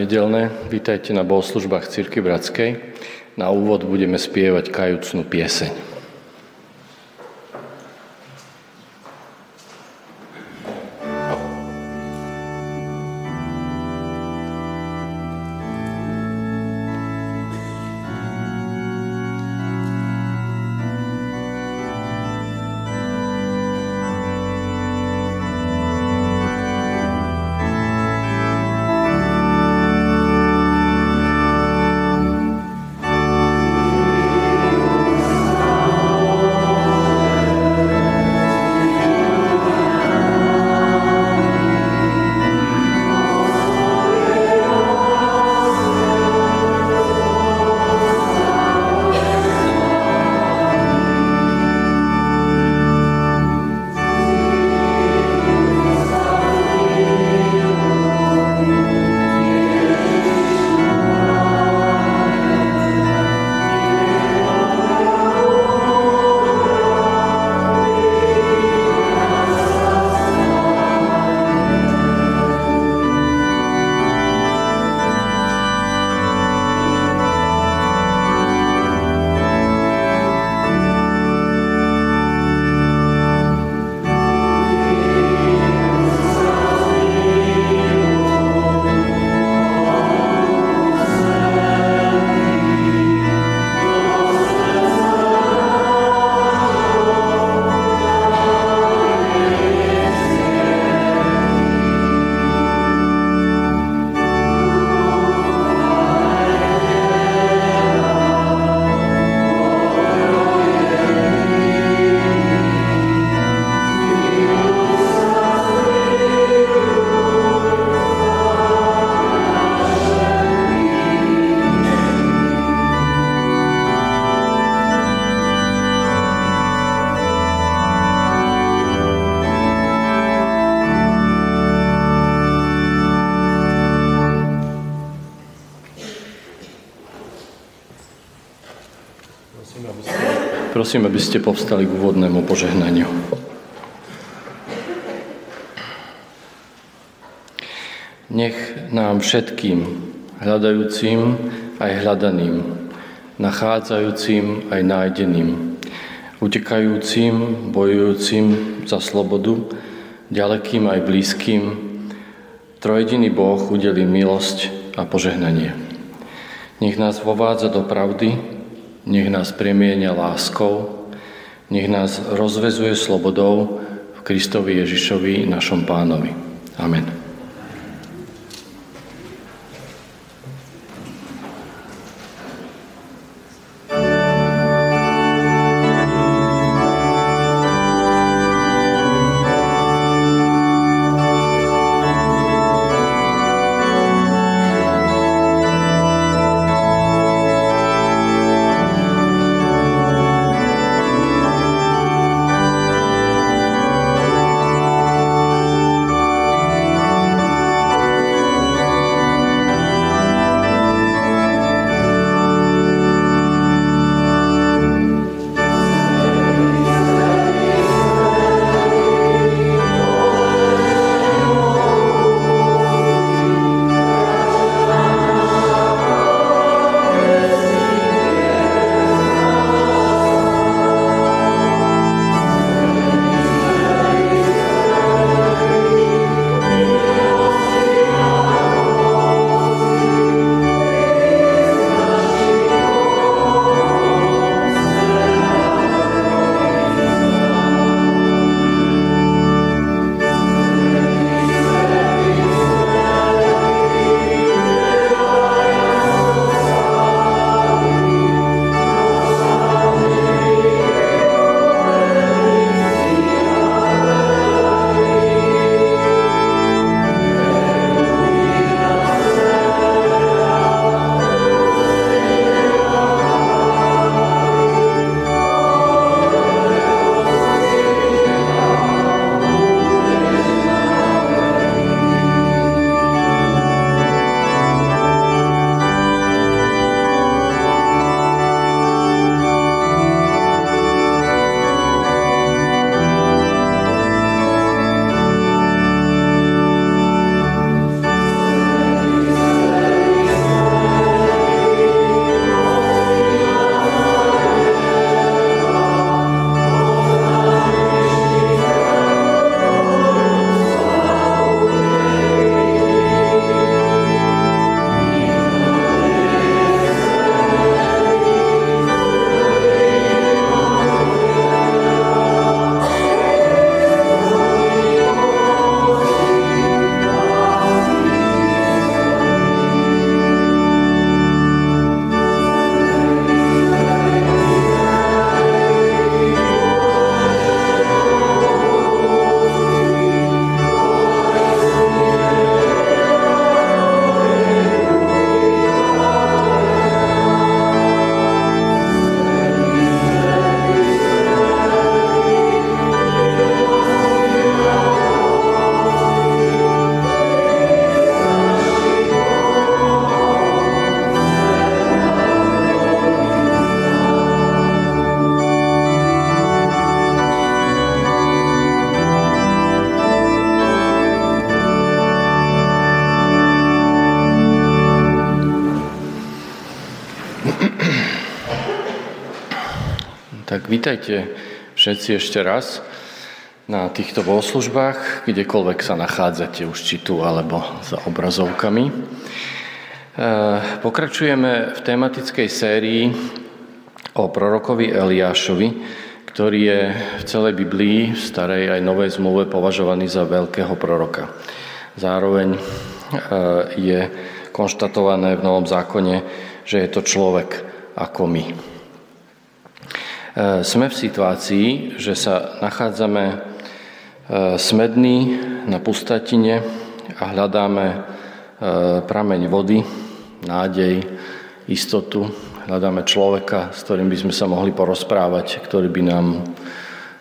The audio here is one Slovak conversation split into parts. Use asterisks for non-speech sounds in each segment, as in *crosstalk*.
nedelné. Vítajte na bohoslužbách Cirky Bratskej. Na úvod budeme spievať kajúcnú pieseň. Prosím, aby ste povstali k úvodnému požehnaniu. Nech nám všetkým, hľadajúcim aj hľadaným, nachádzajúcim aj nájdeným, utekajúcim, bojujúcim za slobodu, ďalekým aj blízkym, trojediný Boh udelí milosť a požehnanie. Nech nás vovádza do pravdy, nech nás premienia láskou, nech nás rozvezuje slobodou v Kristovi Ježišovi, našom pánovi. Amen. Vítajte všetci ešte raz na týchto bohoslužbách, kdekoľvek sa nachádzate, už či tu alebo za obrazovkami. E, pokračujeme v tematickej sérii o prorokovi Eliášovi, ktorý je v celej Biblii, v starej aj novej zmluve považovaný za veľkého proroka. Zároveň e, je konštatované v Novom zákone, že je to človek ako my. E, sme v situácii, že sa nachádzame e, smední na pustatine a hľadáme e, prameň vody, nádej, istotu, hľadáme človeka, s ktorým by sme sa mohli porozprávať, ktorý by nám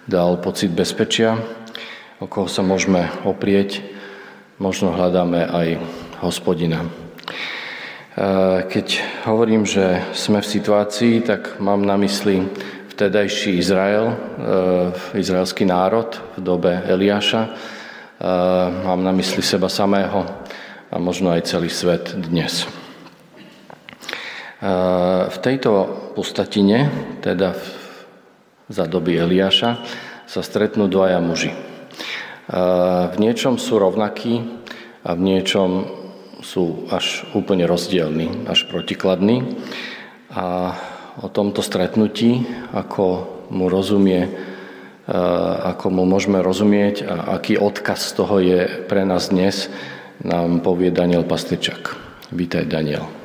dal pocit bezpečia, o koho sa môžeme oprieť, možno hľadáme aj hospodina. Keď hovorím, že sme v situácii, tak mám na mysli vtedajší Izrael, izraelský národ v dobe Eliáša. Mám na mysli seba samého a možno aj celý svet dnes. V tejto pustatine, teda za doby Eliáša, sa stretnú dvaja muži. V niečom sú rovnakí a v niečom sú až úplne rozdielní, až protikladní. A o tomto stretnutí, ako mu rozumie, ako mu môžeme rozumieť a aký odkaz z toho je pre nás dnes, nám povie Daniel Pastričak. Vítaj, Daniel.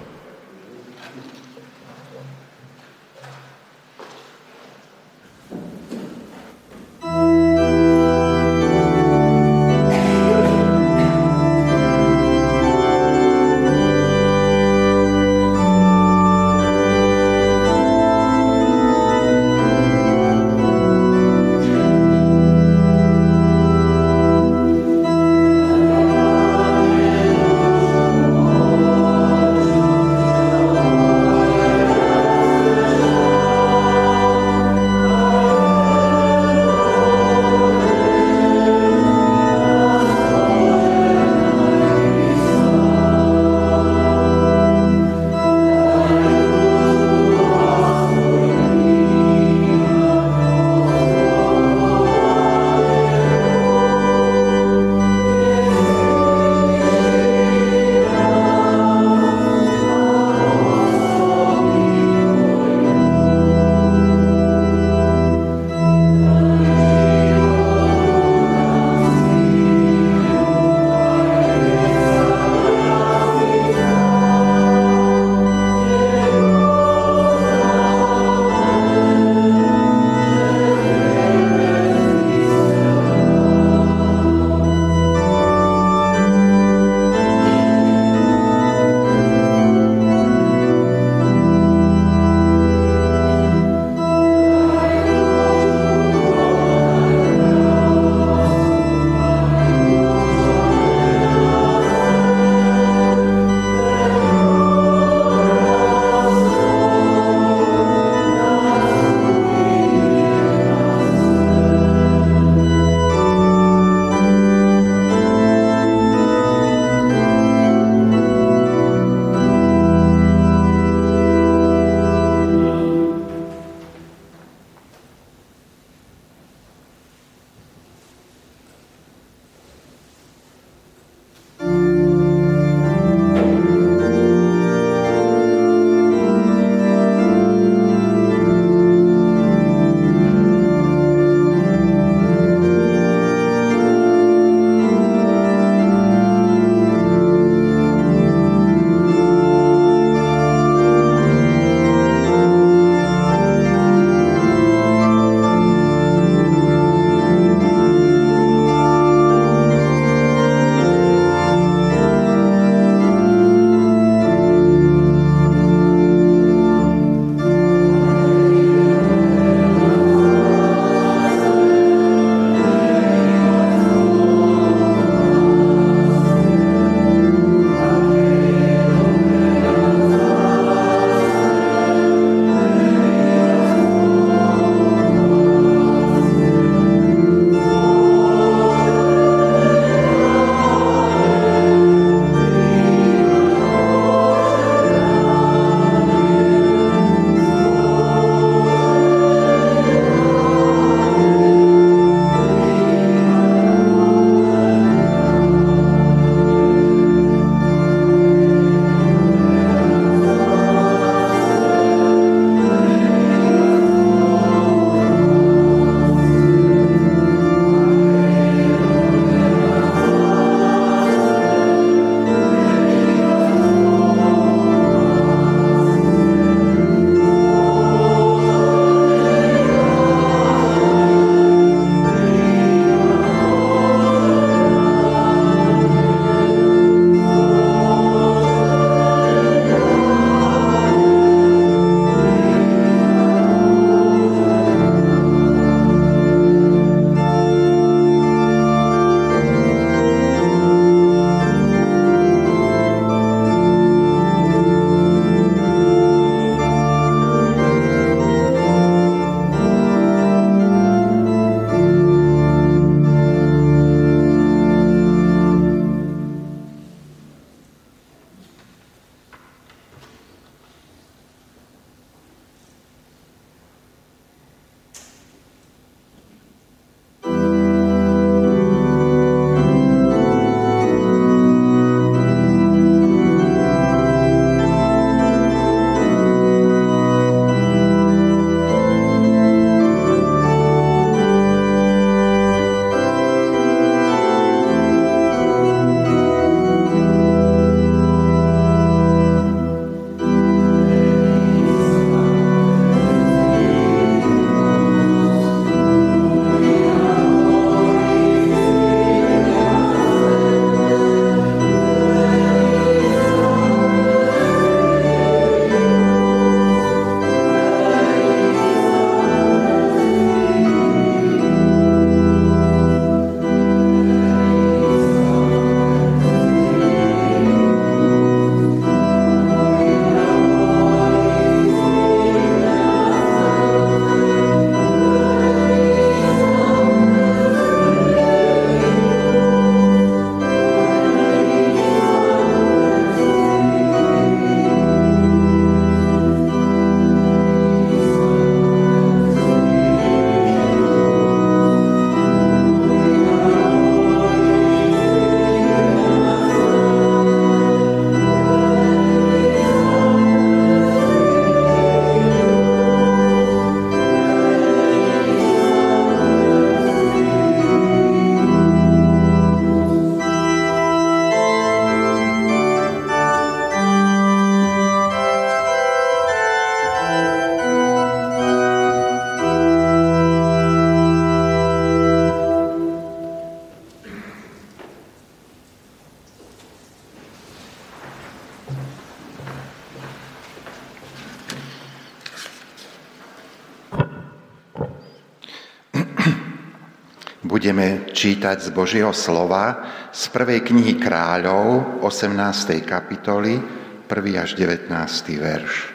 Čítať z Božieho slova z prvej knihy kráľov 18. kapitoly 1. až 19. verš.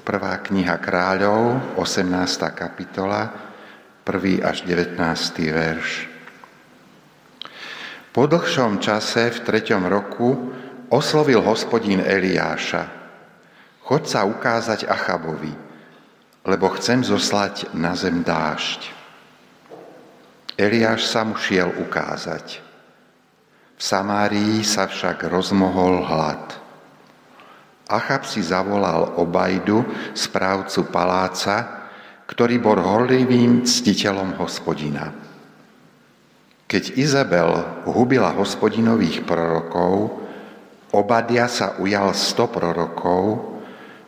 Prvá kniha kráľov 18. kapitola 1. až 19. verš. Po dlhšom čase v treťom roku oslovil hospodín Eliáša. Choď sa ukázať Achabovi, lebo chcem zoslať na zem dážď. Eliáš sa mu šiel ukázať. V Samárii sa však rozmohol hlad. Achab si zavolal Obajdu, správcu paláca, ktorý bol horlivým ctiteľom hospodina. Keď Izabel hubila hospodinových prorokov, Obadia sa ujal sto prorokov,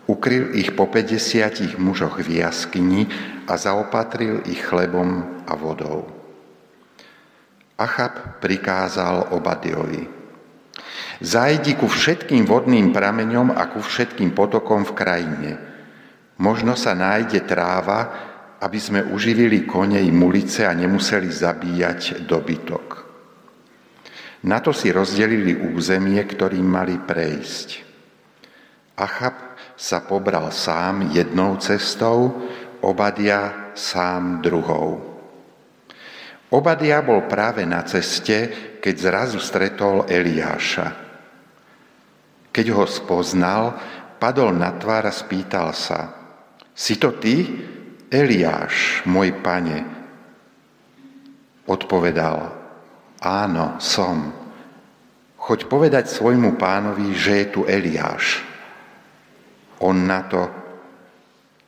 ukryl ich po 50 mužoch v jaskyni a zaopatril ich chlebom a vodou. Achab prikázal Obadiovi. Zajdi ku všetkým vodným prameňom a ku všetkým potokom v krajine. Možno sa nájde tráva, aby sme uživili kone i mulice a nemuseli zabíjať dobytok. Na to si rozdelili územie, ktorým mali prejsť. Achab sa pobral sám jednou cestou, Obadia sám druhou. Obadia bol práve na ceste, keď zrazu stretol Eliáša. Keď ho spoznal, padol na tvár a spýtal sa, si to ty, Eliáš, môj pane? Odpovedal, áno, som. Choď povedať svojmu pánovi, že je tu Eliáš. On na to,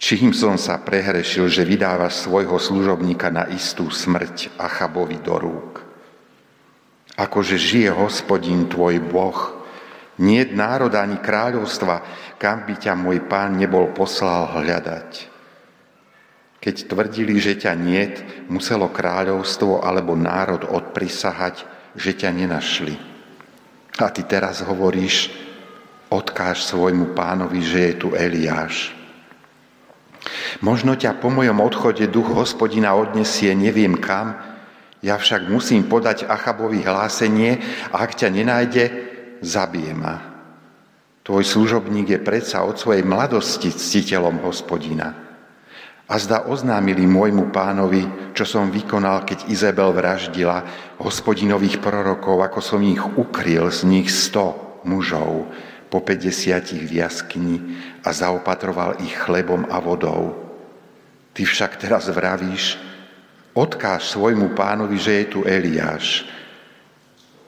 Čím som sa prehrešil, že vydávaš svojho služobníka na istú smrť Achabovi do rúk? Akože žije hospodin tvoj Boh, nie národa ani kráľovstva, kam by ťa môj pán nebol poslal hľadať. Keď tvrdili, že ťa niet, muselo kráľovstvo alebo národ odprisahať, že ťa nenašli. A ty teraz hovoríš, odkáž svojmu pánovi, že je tu Eliáš. Možno ťa po mojom odchode duch hospodina odnesie neviem kam, ja však musím podať Achabovi hlásenie a ak ťa nenájde, zabije ma. Tvoj služobník je predsa od svojej mladosti ctiteľom hospodina. A zda oznámili môjmu pánovi, čo som vykonal, keď Izabel vraždila hospodinových prorokov, ako som ich ukryl z nich sto mužov po 50 v jaskyni a zaopatroval ich chlebom a vodou. Ty však teraz vravíš, odkáž svojmu pánovi, že je tu Eliáš.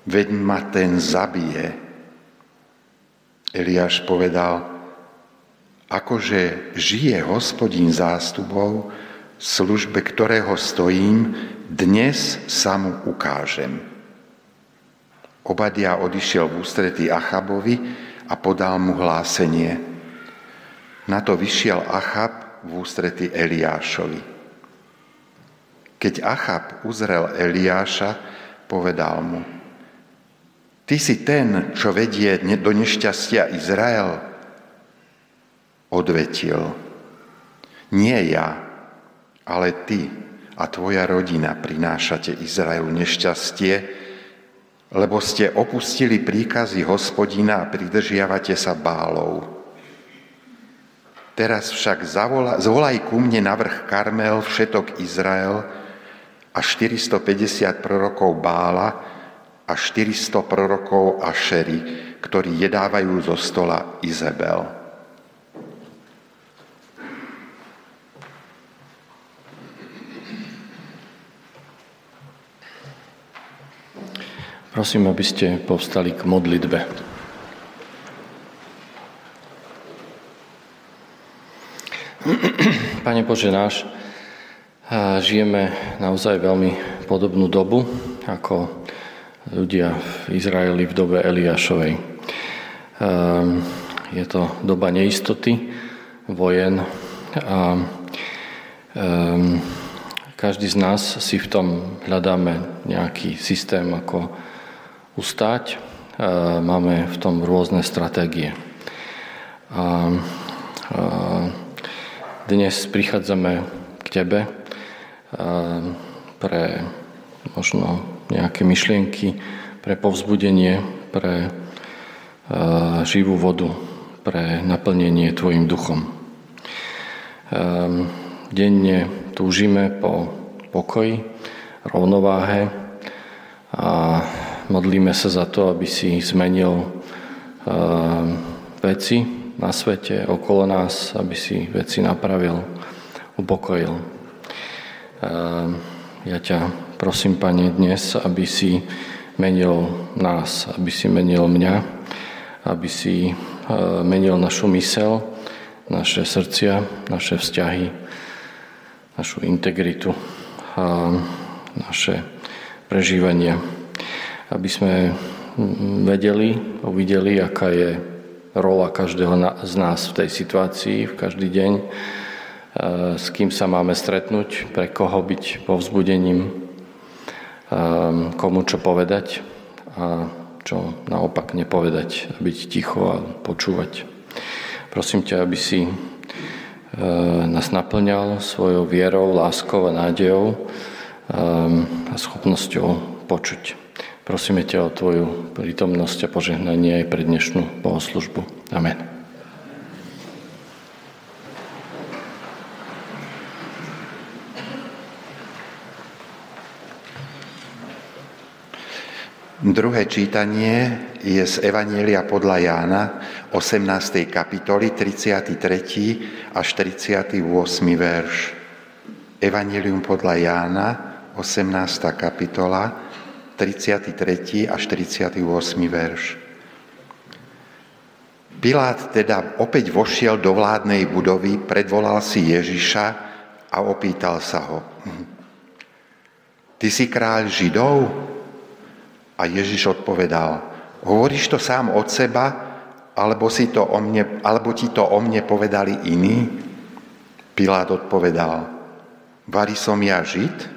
Veď ma ten zabije. Eliáš povedal, akože žije hospodín zástupov, službe ktorého stojím, dnes sa mu ukážem. Obadia odišiel v ústretí Achabovi a podal mu hlásenie. Na to vyšiel Achab v ústrety Eliášovi. Keď Achab uzrel Eliáša, povedal mu, Ty si ten, čo vedie do nešťastia Izrael? Odvetil, nie ja, ale ty a tvoja rodina prinášate Izraelu nešťastie, lebo ste opustili príkazy hospodina a pridržiavate sa bálov. Teraz však zavolaj, zvolaj ku mne na vrch Karmel všetok Izrael a 450 prorokov Bála a 400 prorokov Ašery, ktorí jedávajú zo stola Izabel. Prosím, aby ste povstali k modlitbe. *clears throat* Pane Bože náš, žijeme naozaj veľmi podobnú dobu ako ľudia v Izraeli v dobe Eliášovej. Je to doba neistoty, vojen a každý z nás si v tom hľadáme nejaký systém, ako ustáť. Máme v tom rôzne stratégie. A, a dnes prichádzame k Tebe pre možno nejaké myšlienky pre povzbudenie, pre živú vodu, pre naplnenie Tvojim duchom. Denne túžime po pokoji, rovnováhe a modlíme sa za to, aby si zmenil uh, veci na svete okolo nás, aby si veci napravil, upokojil. Uh, ja ťa prosím, Pane, dnes, aby si menil nás, aby si menil mňa, aby si uh, menil našu mysel, naše srdcia, naše vzťahy, našu integritu naše prežívania. Aby sme vedeli, uvideli, aká je rola každého z nás v tej situácii, v každý deň, s kým sa máme stretnúť, pre koho byť povzbudením, komu čo povedať a čo naopak nepovedať, byť ticho a počúvať. Prosím ťa, aby si Eh, nás naplňal svojou vierou, láskou a nádejou a schopnosťou počuť. Prosíme ťa o Tvoju prítomnosť a požehnanie aj pre dnešnú bohoslužbu. Amen. Druhé čítanie je z Evanielia podľa Jána, 18. kapitoly, 33. až 38. verš. Evangelium podľa Jána, 18. kapitola, 33. až 38. verš. Pilát teda opäť vošiel do vládnej budovy, predvolal si Ježiša a opýtal sa ho. Ty si kráľ Židov? A Ježiš odpovedal, hovoríš to sám od seba, alebo, si to o mne, alebo ti to o mne povedali iní? Pilát odpovedal, Vali som ja Žid?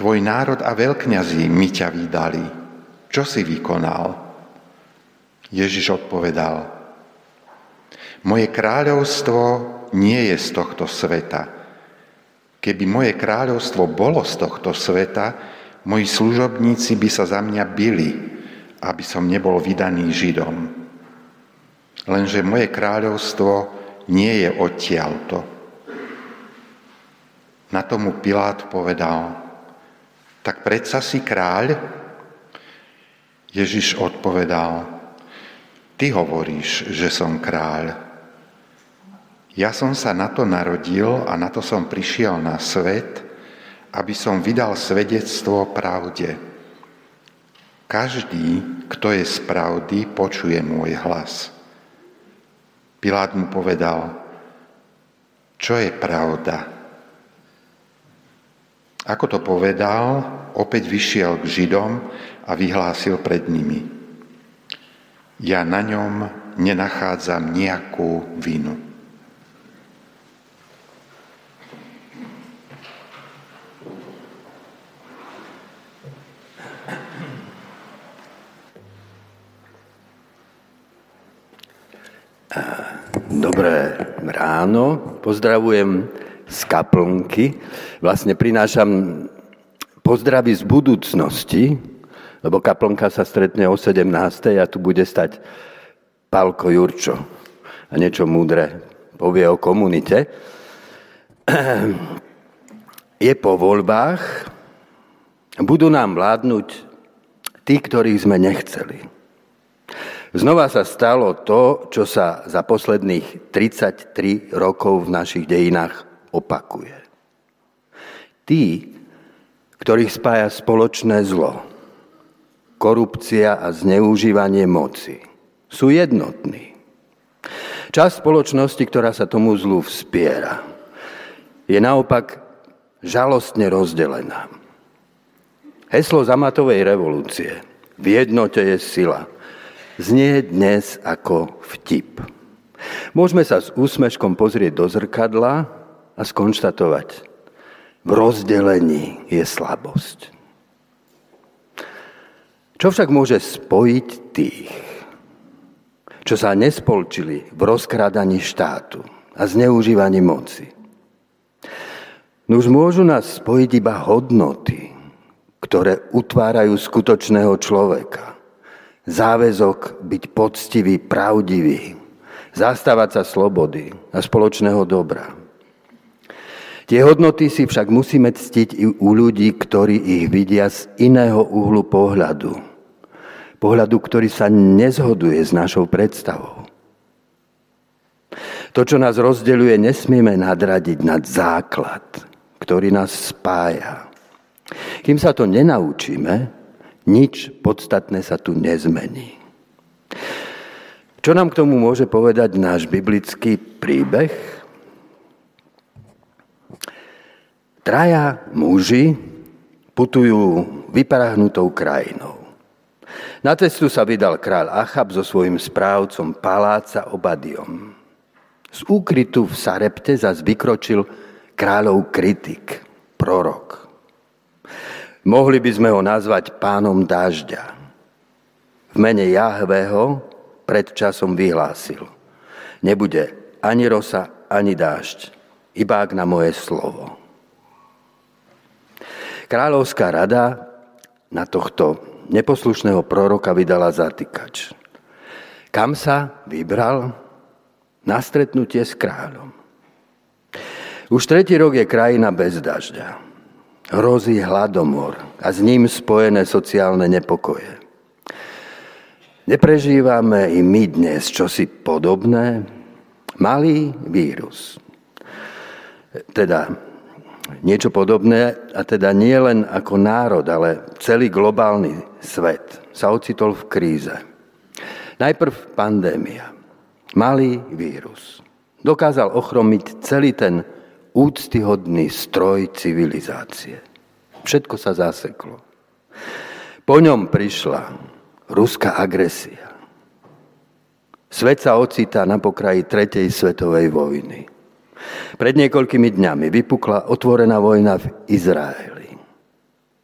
Tvoj národ a veľkňazí mi ťa vydali. Čo si vykonal? Ježiš odpovedal, moje kráľovstvo nie je z tohto sveta. Keby moje kráľovstvo bolo z tohto sveta, moji služobníci by sa za mňa byli, aby som nebol vydaný Židom. Lenže moje kráľovstvo nie je odtiaľto. Na tomu Pilát povedal, tak predsa si kráľ? Ježiš odpovedal, ty hovoríš, že som kráľ. Ja som sa na to narodil a na to som prišiel na svet, aby som vydal svedectvo pravde. Každý, kto je z pravdy, počuje môj hlas. Pilát mu povedal, čo je pravda. Ako to povedal, opäť vyšiel k Židom a vyhlásil pred nimi. Ja na ňom nenachádzam nejakú vinu. Dobré ráno, pozdravujem z kaplnky. Vlastne prinášam pozdravy z budúcnosti, lebo kaplnka sa stretne o 17. a tu bude stať Pálko Jurčo a niečo múdre povie o komunite. *clears throat* Je po voľbách, budú nám vládnuť tí, ktorých sme nechceli. Znova sa stalo to, čo sa za posledných 33 rokov v našich dejinách opakuje. Tí, ktorých spája spoločné zlo, korupcia a zneužívanie moci, sú jednotní. Časť spoločnosti, ktorá sa tomu zlu vspiera, je naopak žalostne rozdelená. Heslo zamatovej revolúcie v jednote je sila – znie dnes ako vtip. Môžeme sa s úsmeškom pozrieť do zrkadla a skonštatovať, v rozdelení je slabosť. Čo však môže spojiť tých, čo sa nespolčili v rozkrádaní štátu a zneužívaní moci? No už môžu nás spojiť iba hodnoty, ktoré utvárajú skutočného človeka. Záväzok byť poctivý, pravdivý, zastávať sa slobody a spoločného dobra. Tie hodnoty si však musíme ctiť i u ľudí, ktorí ich vidia z iného uhlu pohľadu. Pohľadu, ktorý sa nezhoduje s našou predstavou. To, čo nás rozdeľuje, nesmieme nadradiť nad základ, ktorý nás spája. Kým sa to nenaučíme, nič podstatné sa tu nezmení. Čo nám k tomu môže povedať náš biblický príbeh? Traja muži putujú vyprahnutou krajinou. Na cestu sa vydal král Achab so svojím správcom paláca Obadiom. Z úkrytu v Sarepte zas vykročil kráľov kritik, prorok. Mohli by sme ho nazvať pánom dažďa. V mene Jahvého pred časom vyhlásil. Nebude ani rosa, ani dážď, iba ak na moje slovo. Kráľovská rada na tohto neposlušného proroka vydala zatýkač. Kam sa vybral? Na stretnutie s kráľom. Už tretí rok je krajina bez dažďa. Hrozí hladomor a s ním spojené sociálne nepokoje. Neprežívame i my dnes čosi podobné? Malý vírus. Teda niečo podobné, a teda nie len ako národ, ale celý globálny svet sa ocitol v kríze. Najprv pandémia, malý vírus. Dokázal ochromiť celý ten úctyhodný stroj civilizácie. Všetko sa zaseklo. Po ňom prišla ruská agresia. Svet sa ocitá na pokraji tretej svetovej vojny. Pred niekoľkými dňami vypukla otvorená vojna v Izraeli,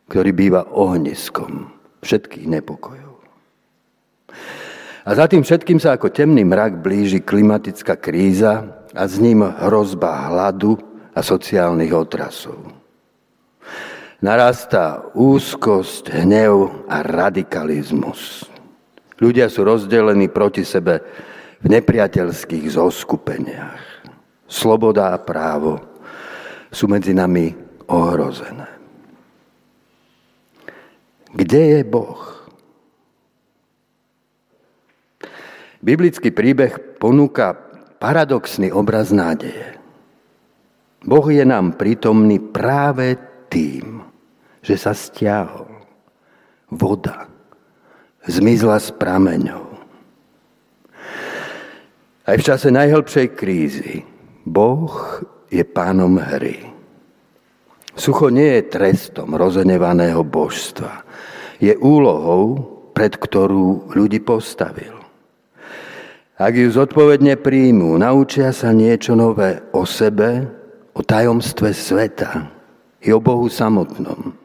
ktorý býva ohniskom všetkých nepokojov. A za tým všetkým sa ako temný mrak blíži klimatická kríza a s ním hrozba hladu a sociálnych otrasov. Narastá úzkosť, hnev a radikalizmus. Ľudia sú rozdelení proti sebe v nepriateľských zoskupeniach sloboda a právo sú medzi nami ohrozené. Kde je Boh? Biblický príbeh ponúka paradoxný obraz nádeje. Boh je nám prítomný práve tým, že sa stiahol. Voda zmizla s prameňou. Aj v čase najhlbšej krízy Boh je pánom hry. Sucho nie je trestom rozenevaného božstva. Je úlohou, pred ktorú ľudí postavil. Ak ju zodpovedne príjmú, naučia sa niečo nové o sebe, o tajomstve sveta i o Bohu samotnom.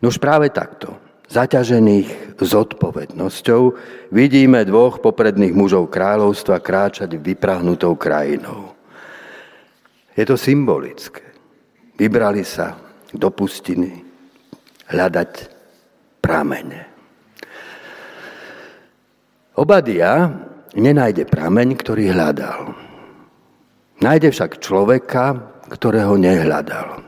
Nož práve takto zaťažených zodpovednosťou, vidíme dvoch popredných mužov kráľovstva kráčať vyprahnutou krajinou. Je to symbolické. Vybrali sa do pustiny hľadať pramene. Obadia nenájde prameň, ktorý hľadal. Nájde však človeka, ktorého nehľadal.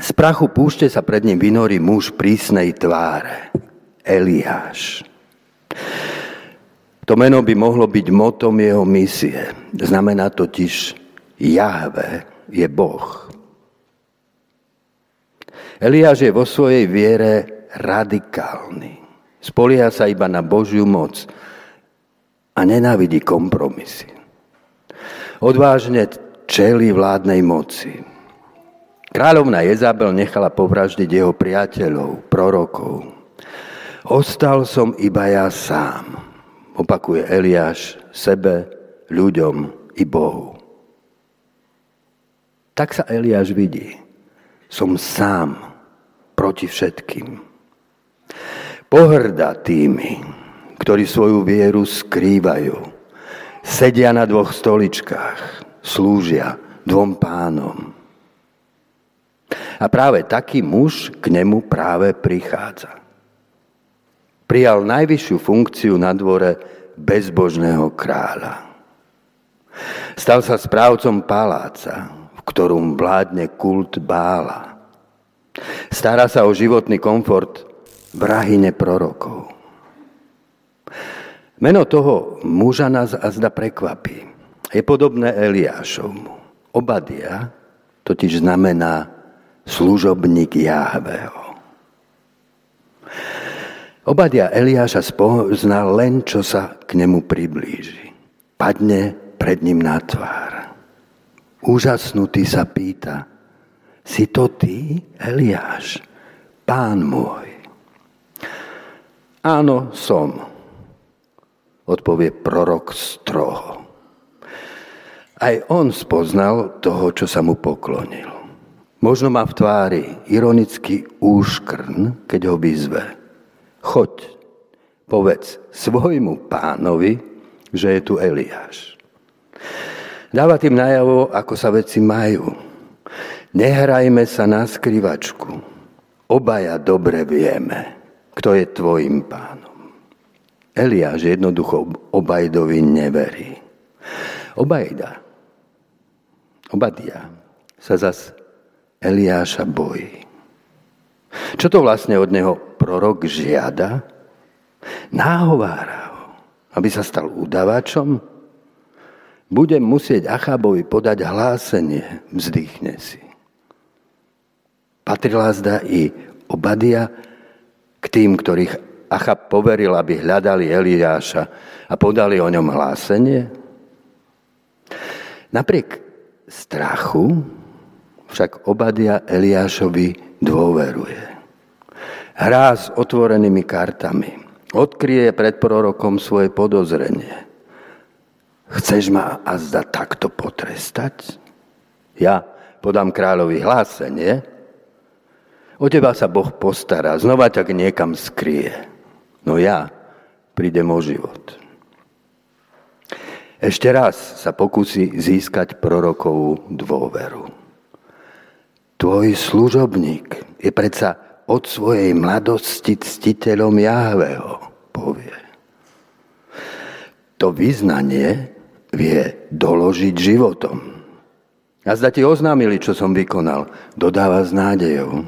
Z prachu púšte sa pred ním vynorí muž prísnej tváre. Eliáš. To meno by mohlo byť motom jeho misie. Znamená totiž Jahve je Boh. Eliáš je vo svojej viere radikálny. Spolieha sa iba na Božiu moc a nenávidí kompromisy. Odvážne čeli vládnej moci. Kráľovna Jezabel nechala povraždiť jeho priateľov, prorokov. Ostal som iba ja sám, opakuje Eliáš sebe, ľuďom i Bohu. Tak sa Eliáš vidí. Som sám proti všetkým. Pohrda tými, ktorí svoju vieru skrývajú. Sedia na dvoch stoličkách, slúžia dvom pánom A práve taký muž k nemu práve prichádza. Prijal najvyššiu funkciu na dvore bezbožného kráľa. Stal sa správcom paláca, v ktorom vládne kult Bála. Stará sa o životný komfort vrahine prorokov. Meno toho muža nás azda prekvapí. Je podobné Eliášovmu. Obadia totiž znamená služobník Jahveho. Obadia Eliáša spoznal len, čo sa k nemu priblíži. Padne pred ním na tvár. Úžasnutý sa pýta, si to ty, Eliáš, pán môj? Áno, som, odpovie prorok stroho. Aj on spoznal toho, čo sa mu poklonil. Možno má v tvári ironický úškrn, keď ho vyzve. Choď, povedz svojmu pánovi, že je tu Eliáš. Dáva tým najavo, ako sa veci majú. Nehrajme sa na skrivačku. Obaja dobre vieme, kto je tvojim pánom. Eliáš jednoducho Obajdovi neverí. Obajda, Obadia sa zas Eliáša bojí. Čo to vlastne od neho prorok žiada? Náhovára ho, aby sa stal udavačom? Budem musieť Achábovi podať hlásenie, vzdychne si. Patrila zda i Obadia k tým, ktorých Achab poveril, aby hľadali Eliáša a podali o ňom hlásenie? Napriek strachu však Obadia Eliášovi dôveruje. Hrá s otvorenými kartami. Odkrie pred prorokom svoje podozrenie. Chceš ma azda takto potrestať? Ja podám kráľovi hlásenie. O teba sa Boh postará, znova ťa niekam skrie. No ja prídem o život. Ešte raz sa pokusí získať prorokovú dôveru. Tvoj služobník je predsa od svojej mladosti ctiteľom Jahveho, povie. To vyznanie vie doložiť životom. A zda ti oznámili, čo som vykonal, dodáva s nádejou.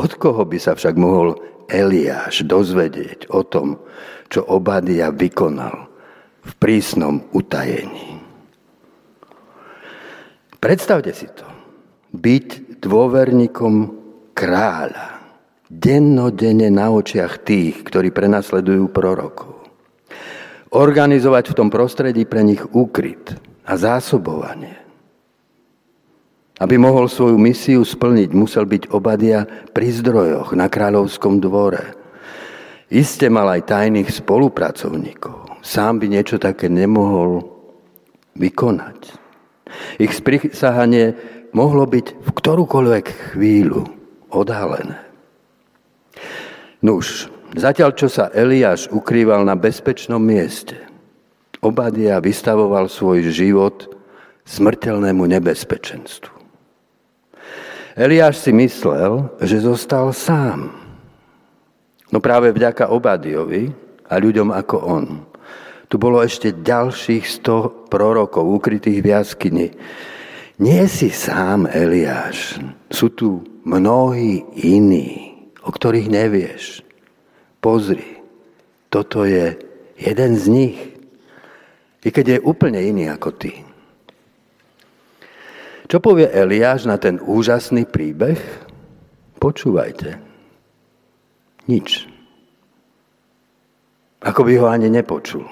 Od koho by sa však mohol Eliáš dozvedieť o tom, čo Obadia vykonal v prísnom utajení? Predstavte si to. Byť dôverníkom kráľa. Dennodenne na očiach tých, ktorí prenasledujú prorokov organizovať v tom prostredí pre nich úkryt a zásobovanie. Aby mohol svoju misiu splniť, musel byť Obadia pri zdrojoch na kráľovskom dvore. Iste mal aj tajných spolupracovníkov. Sám by niečo také nemohol vykonať. Ich sprisahanie mohlo byť v ktorúkoľvek chvíľu odhalené. Nuž, Zatiaľ, čo sa Eliáš ukrýval na bezpečnom mieste, Obadia vystavoval svoj život smrteľnému nebezpečenstvu. Eliáš si myslel, že zostal sám. No práve vďaka Obadiovi a ľuďom ako on. Tu bolo ešte ďalších sto prorokov ukrytých v jaskyni. Nie si sám, Eliáš. Sú tu mnohí iní, o ktorých nevieš pozri, toto je jeden z nich. I keď je úplne iný ako ty. Čo povie Eliáš na ten úžasný príbeh? Počúvajte. Nič. Ako by ho ani nepočul.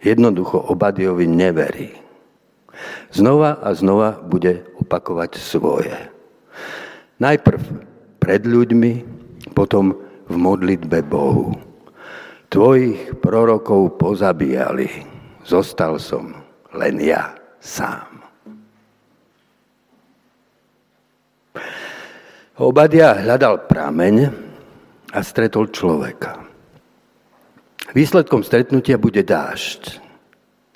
Jednoducho Obadiovi neverí. Znova a znova bude opakovať svoje. Najprv pred ľuďmi, potom v modlitbe Bohu. Tvojich prorokov pozabíjali, zostal som len ja sám. Obadia hľadal prameň a stretol človeka. Výsledkom stretnutia bude dážď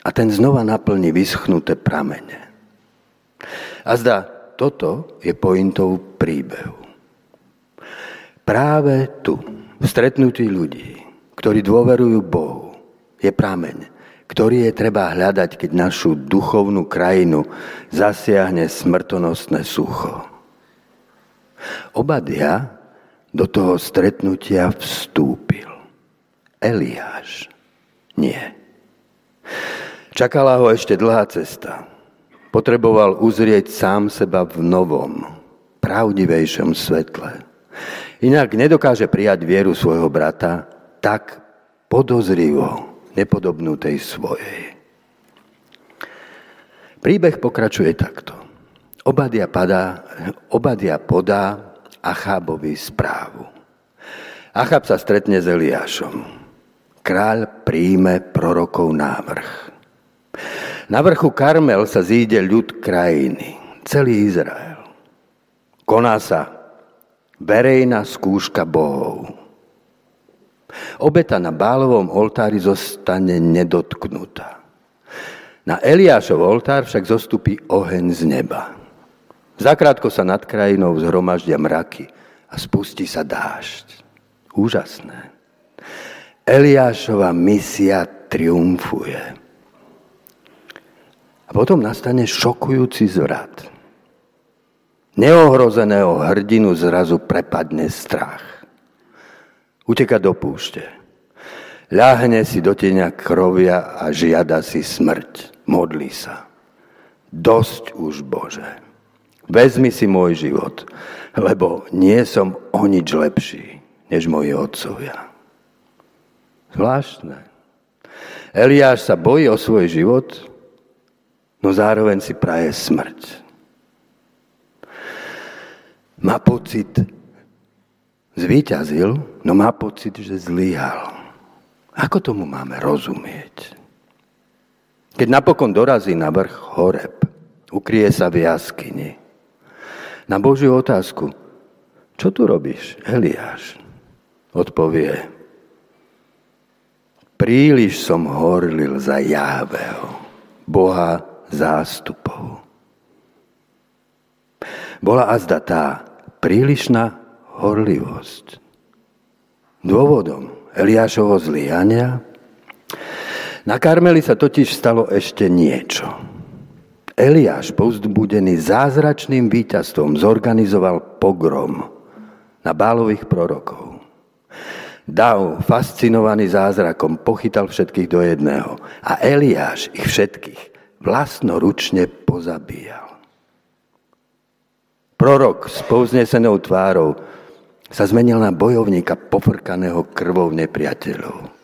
a ten znova naplní vyschnuté pramene. A zda toto je pointou príbehu. Práve tu, v stretnutí ľudí, ktorí dôverujú Bohu, je prameň, ktorý je treba hľadať, keď našu duchovnú krajinu zasiahne smrtonosné sucho. Obadia do toho stretnutia vstúpil. Eliáš nie. Čakala ho ešte dlhá cesta. Potreboval uzrieť sám seba v novom, pravdivejšom svetle. Inak nedokáže prijať vieru svojho brata tak podozrivo, nepodobnú tej svojej. Príbeh pokračuje takto. Obadia, padá, Obadia podá Achábovi správu. Achab sa stretne s Eliášom. Kráľ príjme prorokov návrh. Na vrchu Karmel sa zíde ľud krajiny, celý Izrael. Koná sa verejná skúška bohov. Obeta na Bálovom oltári zostane nedotknutá. Na Eliášov oltár však zostupí oheň z neba. Zakrátko sa nad krajinou zhromaždia mraky a spustí sa dážď. Úžasné. Eliášova misia triumfuje. A potom nastane šokujúci zvrat. Neohrozeného hrdinu zrazu prepadne strach. Uteka do púšte. Ľahne si do tieňa krovia a žiada si smrť. Modlí sa. Dosť už, Bože. Vezmi si môj život, lebo nie som o nič lepší, než moji otcovia. Zvláštne. Eliáš sa bojí o svoj život, no zároveň si praje smrť. Má pocit, zvíťazil, no má pocit, že zlyhal. Ako tomu máme rozumieť? Keď napokon dorazí na vrch Horeb, ukrie sa v jaskyni. Na Božiu otázku, čo tu robíš, Eliáš? Odpovie, príliš som horlil za Jáveho, Boha zástupov. Bola azda tá prílišná horlivosť. Dôvodom Eliášovho zlyhania na Karmeli sa totiž stalo ešte niečo. Eliáš, povzbudený zázračným víťazstvom, zorganizoval pogrom na bálových prorokov. Dav, fascinovaný zázrakom, pochytal všetkých do jedného a Eliáš ich všetkých vlastnoručne pozabíjal. Prorok s povznesenou tvárou sa zmenil na bojovníka pofrkaného krvou nepriateľov.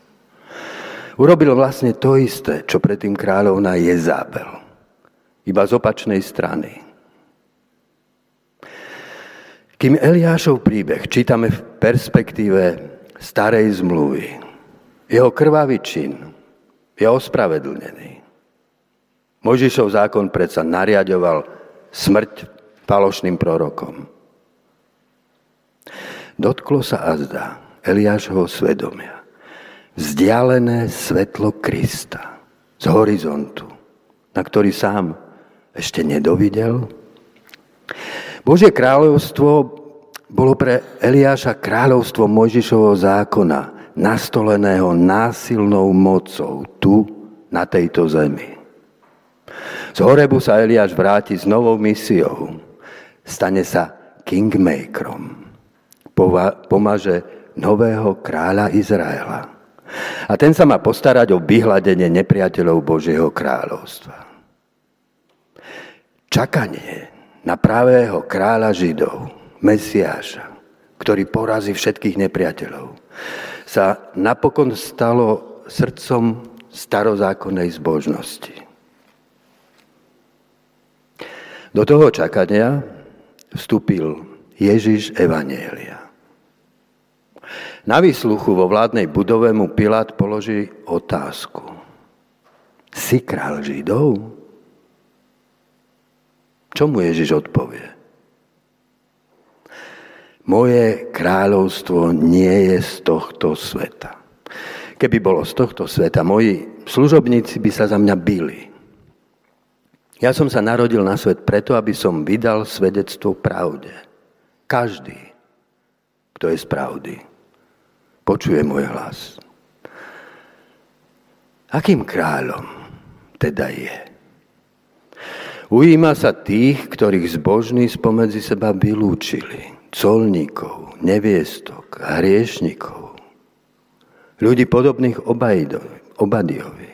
Urobil vlastne to isté, čo predtým kráľovna Jezábel. Iba z opačnej strany. Kým Eliášov príbeh čítame v perspektíve starej zmluvy, jeho krvavý čin je ospravedlnený. Možišov zákon predsa nariadoval smrť falošným prorokom. Dotklo sa azda Eliášho svedomia. Vzdialené svetlo Krista z horizontu, na ktorý sám ešte nedovidel. Božie kráľovstvo bolo pre Eliáša kráľovstvo Mojžišovho zákona, nastoleného násilnou mocou tu, na tejto zemi. Z Horebu sa Eliáš vráti s novou misiou. Stane sa kingmakerom pomaže nového kráľa Izraela. A ten sa má postarať o vyhľadenie nepriateľov Božieho kráľovstva. Čakanie na pravého kráľa Židov, Mesiáša, ktorý porazí všetkých nepriateľov, sa napokon stalo srdcom starozákonnej zbožnosti. Do toho čakania vstúpil Ježiš Evanielia. Na výsluchu vo vládnej budove mu Pilát položí otázku. Si král Židov? Čo mu Ježiš odpovie? Moje kráľovstvo nie je z tohto sveta. Keby bolo z tohto sveta, moji služobníci by sa za mňa byli. Ja som sa narodil na svet preto, aby som vydal svedectvo pravde. Každý, kto je z pravdy, počuje môj hlas. Akým kráľom teda je? Ujíma sa tých, ktorých zbožní spomedzi seba vylúčili. Colníkov, neviestok hriešnikov. Ľudí podobných Obadiovi.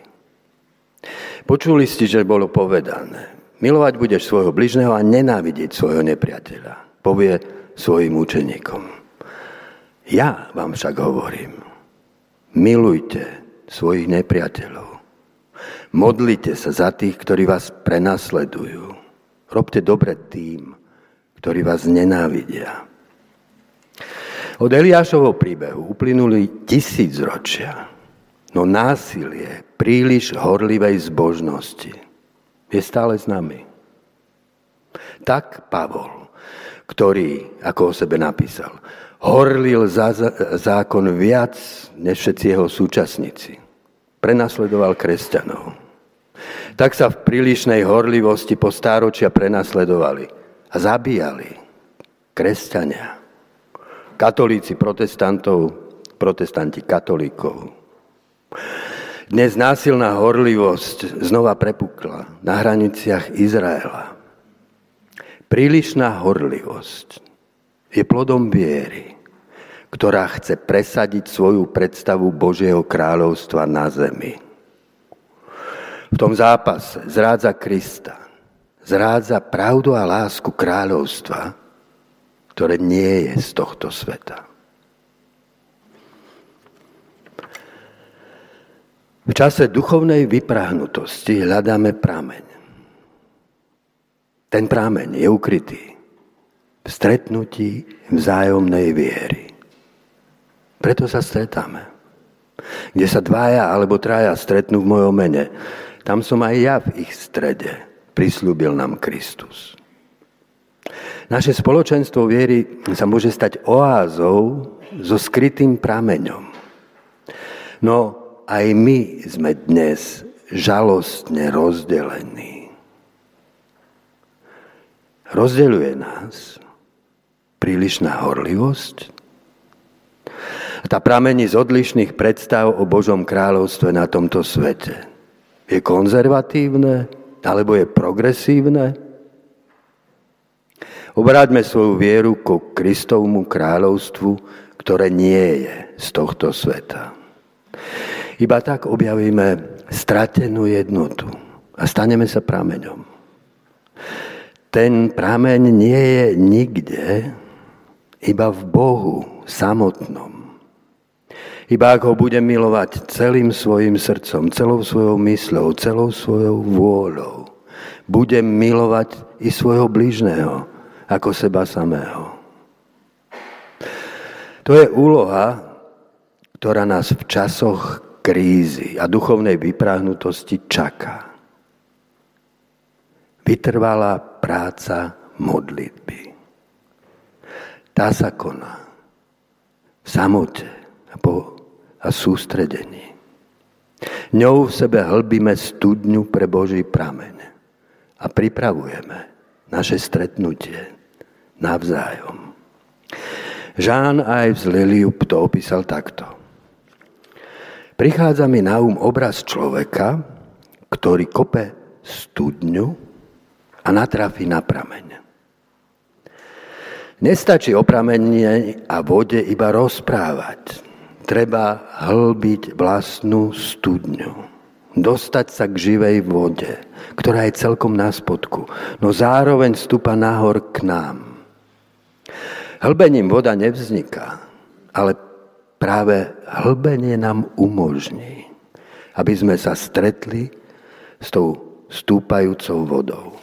Počuli ste, že bolo povedané, milovať budeš svojho bližného a nenávidieť svojho nepriateľa, povie svojim učeníkom. Ja vám však hovorím, milujte svojich nepriateľov. Modlite sa za tých, ktorí vás prenasledujú. Robte dobre tým, ktorí vás nenávidia. Od Eliášovho príbehu uplynuli tisíc ročia. No násilie príliš horlivej zbožnosti je stále s nami. Tak Pavol, ktorý, ako o sebe napísal, horlil za zákon viac než všetci jeho súčasníci. Prenasledoval kresťanov. Tak sa v prílišnej horlivosti po stáročia prenasledovali a zabíjali kresťania. Katolíci protestantov, protestanti katolíkov, dnes násilná horlivosť znova prepukla na hraniciach Izraela. Prílišná horlivosť je plodom viery, ktorá chce presadiť svoju predstavu Božieho kráľovstva na zemi. V tom zápase zrádza Krista, zrádza pravdu a lásku kráľovstva, ktoré nie je z tohto sveta. V čase duchovnej vyprahnutosti hľadáme prameň. Ten prameň je ukrytý v stretnutí vzájomnej viery. Preto sa stretáme. Kde sa dvaja alebo traja stretnú v mojom mene, tam som aj ja v ich strede. Prislúbil nám Kristus. Naše spoločenstvo viery sa môže stať oázou so skrytým prameňom. No aj my sme dnes žalostne rozdelení. Rozdeľuje nás prílišná horlivosť. Tá pramení z odlišných predstav o Božom kráľovstve na tomto svete. Je konzervatívne alebo je progresívne? Obráťme svoju vieru ku Kristovmu kráľovstvu, ktoré nie je z tohto sveta. Iba tak objavíme stratenú jednotu a staneme sa prameňom. Ten prameň nie je nikde, iba v Bohu samotnom. Iba ak ho budem milovať celým svojim srdcom, celou svojou mysľou, celou svojou vôľou, budem milovať i svojho blížneho ako seba samého. To je úloha, ktorá nás v časoch krízy a duchovnej vypráhnutosti čaká. Vytrvalá práca modlitby. Tá sa koná v samote a, po, sústredení. Ňou v sebe hlbíme studňu pre Boží prameň a pripravujeme naše stretnutie navzájom. Jean Ives Liliup to opísal takto. Prichádza mi na um obraz človeka, ktorý kope studňu a natrafi na prameň. Nestačí o pramene a vode iba rozprávať. Treba hlbiť vlastnú studňu. Dostať sa k živej vode, ktorá je celkom na spodku, no zároveň stúpa nahor k nám. Hlbením voda nevzniká, ale práve hlbenie nám umožní, aby sme sa stretli s tou stúpajúcou vodou.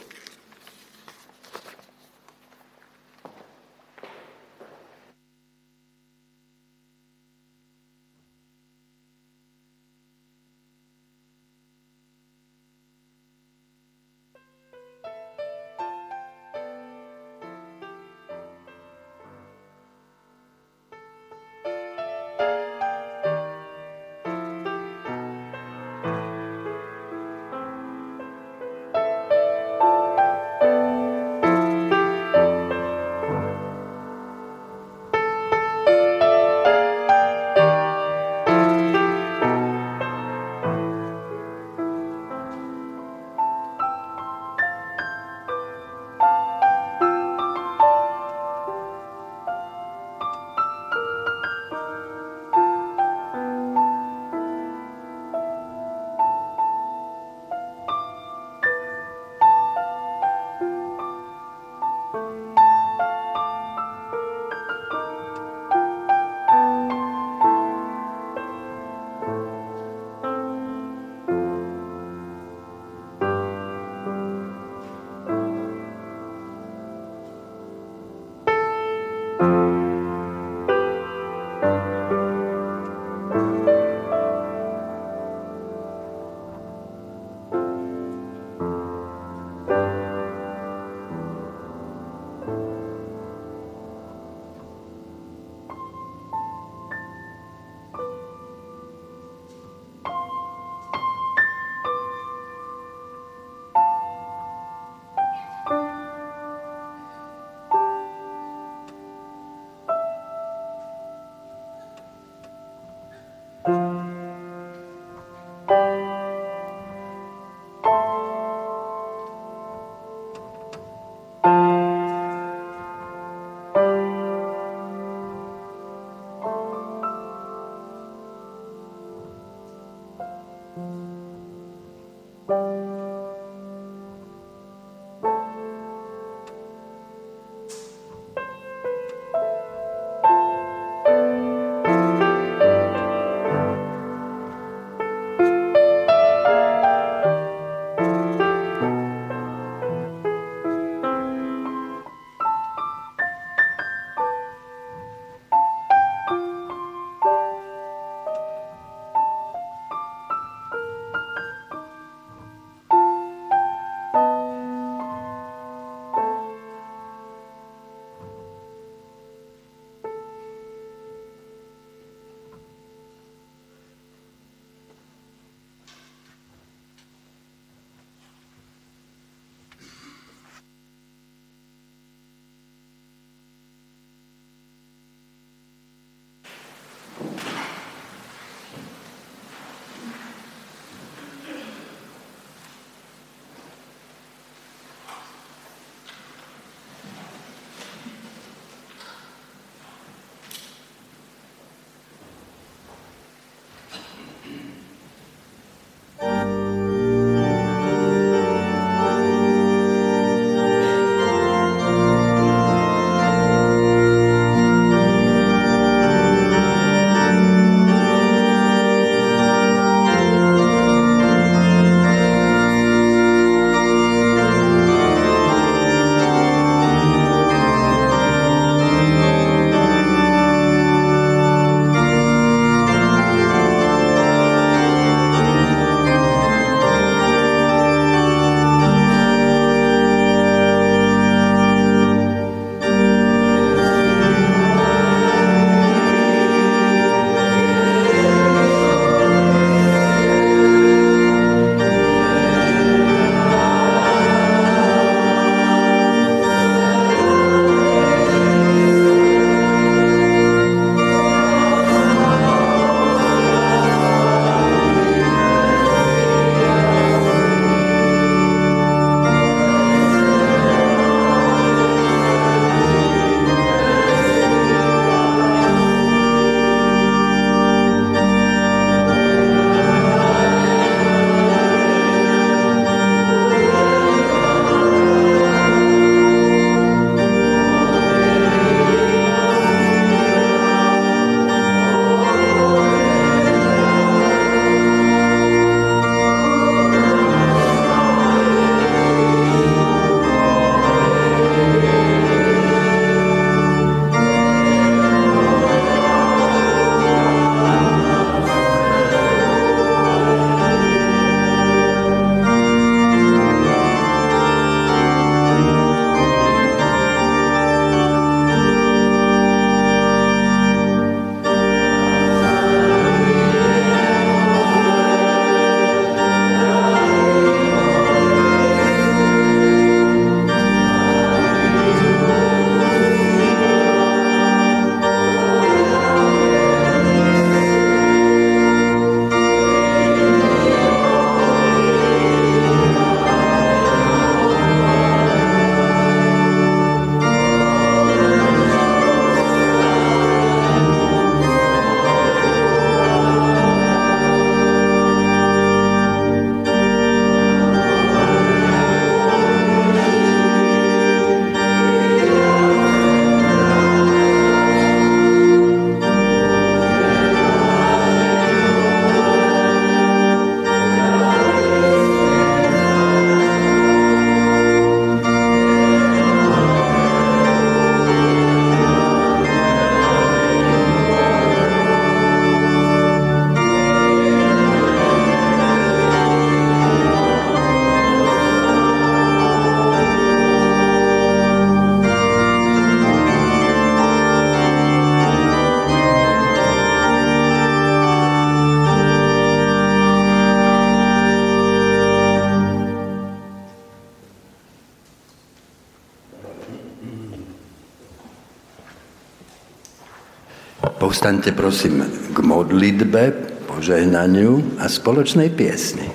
Povstaňte prosím k modlitbe, požehnaniu a spoločnej piesni.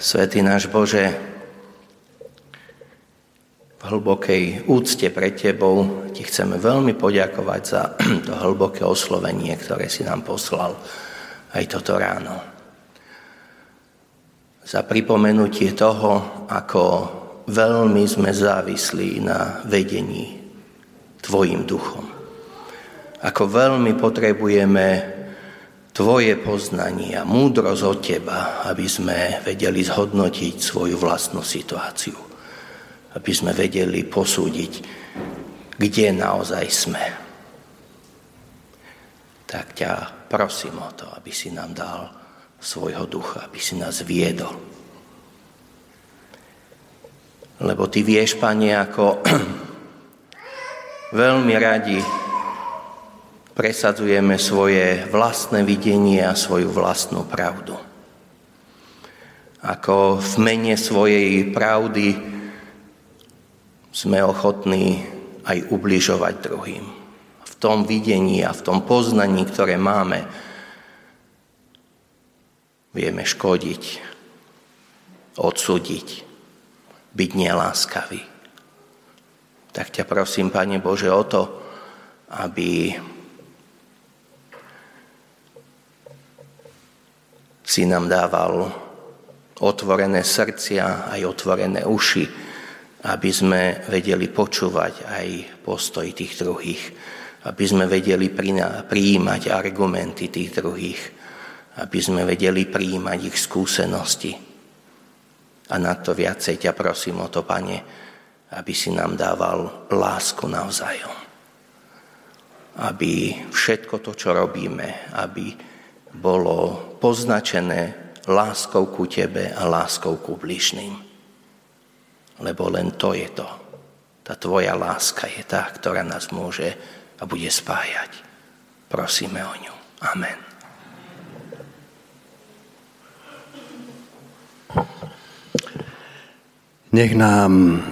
Svetý náš Bože, hlbokej úcte pred Tebou Ti chceme veľmi poďakovať za *clears throat* to hlboké oslovenie, ktoré si nám poslal aj toto ráno. Za pripomenutie toho, ako veľmi sme závislí na vedení Tvojim duchom. Ako veľmi potrebujeme tvoje poznanie a múdrosť od teba, aby sme vedeli zhodnotiť svoju vlastnú situáciu. Aby sme vedeli posúdiť, kde naozaj sme. Tak ťa prosím o to, aby si nám dal svojho ducha, aby si nás viedol. Lebo ty vieš, Pane, ako *clears throat* veľmi radi presadzujeme svoje vlastné videnie a svoju vlastnú pravdu. Ako v mene svojej pravdy sme ochotní aj ubližovať druhým. V tom videní a v tom poznaní, ktoré máme, vieme škodiť, odsúdiť, byť neláskavý. Tak ťa prosím, Pane Bože, o to, aby si nám dával otvorené srdcia, aj otvorené uši, aby sme vedeli počúvať aj postoj tých druhých, aby sme vedeli prijímať argumenty tých druhých, aby sme vedeli prijímať ich skúsenosti. A na to viacej ťa prosím o to, Pane, aby si nám dával lásku navzájom. Aby všetko to, čo robíme, aby bolo poznačené láskou ku tebe a láskou ku bližným. Lebo len to je to. Tá tvoja láska je tá, ktorá nás môže a bude spájať. Prosíme o ňu. Amen. Nech nám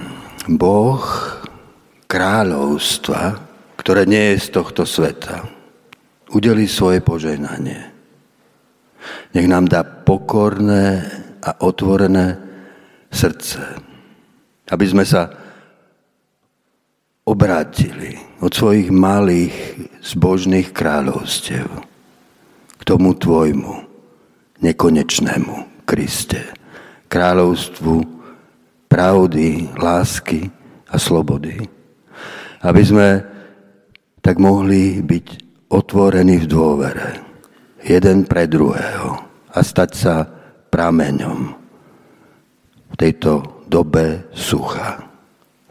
Boh kráľovstva, ktoré nie je z tohto sveta, udeli svoje požehnanie nech nám dá pokorné a otvorené srdce, aby sme sa obrátili od svojich malých zbožných kráľovstiev k tomu tvojmu nekonečnému Kriste, kráľovstvu pravdy, lásky a slobody. Aby sme tak mohli byť otvorení v dôvere jeden pre druhého a stať sa prameňom v tejto dobe sucha.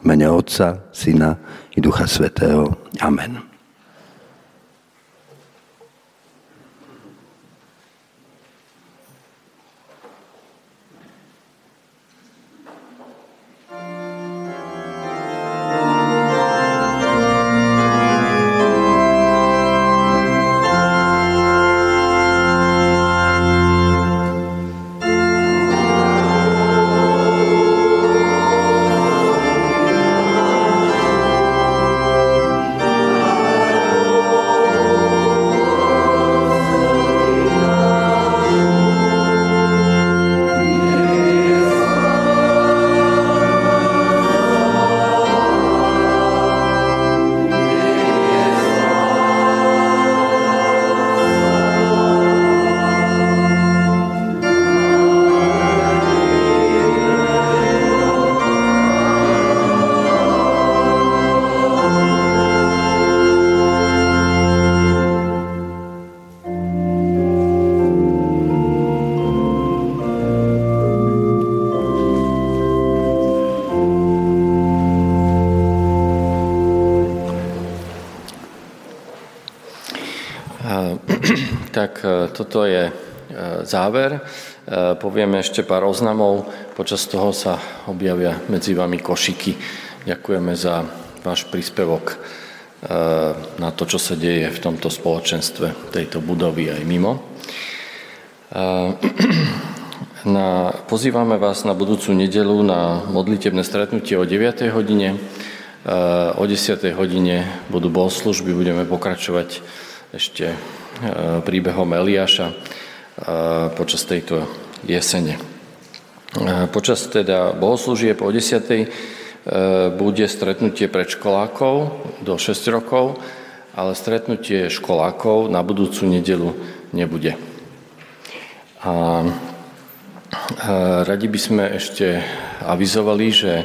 V mene Otca, Syna i Ducha Svetého. Amen. Toto je e, záver. E, povieme ešte pár oznamov. Počas toho sa objavia medzi vami košiky. Ďakujeme za váš príspevok. E, na to, čo sa deje v tomto spoločenstve tejto budovy aj mimo. *clears throat* Na, pozývame vás na budúcu nedelu na modlitebné stretnutie o 9. hodine. O 10. hodine budú bohoslužby, budeme pokračovať ešte príbehom Eliáša počas tejto jesene. Počas teda bohoslúžieb o 10. bude stretnutie predškolákov do 6 rokov, ale stretnutie školákov na budúcu nedelu nebude. A Radi by sme ešte avizovali, že e, e,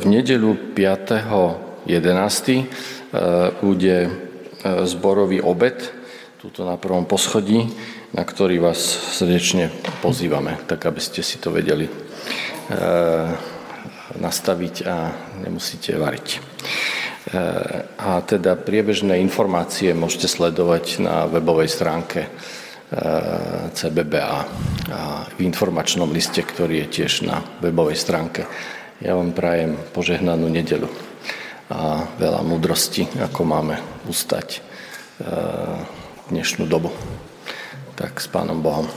v nedelu 5.11. Bude zborový obed, tuto na prvom poschodí, na ktorý vás srdečne pozývame, tak aby ste si to vedeli nastaviť a nemusíte variť. A teda priebežné informácie môžete sledovať na webovej stránke CBBA v informačnom liste, ktorý je tiež na webovej stránke. Ja vám prajem požehnanú nedelu a veľa múdrosti, ako máme ustať dnešnú dobu. Tak s Pánom Bohom.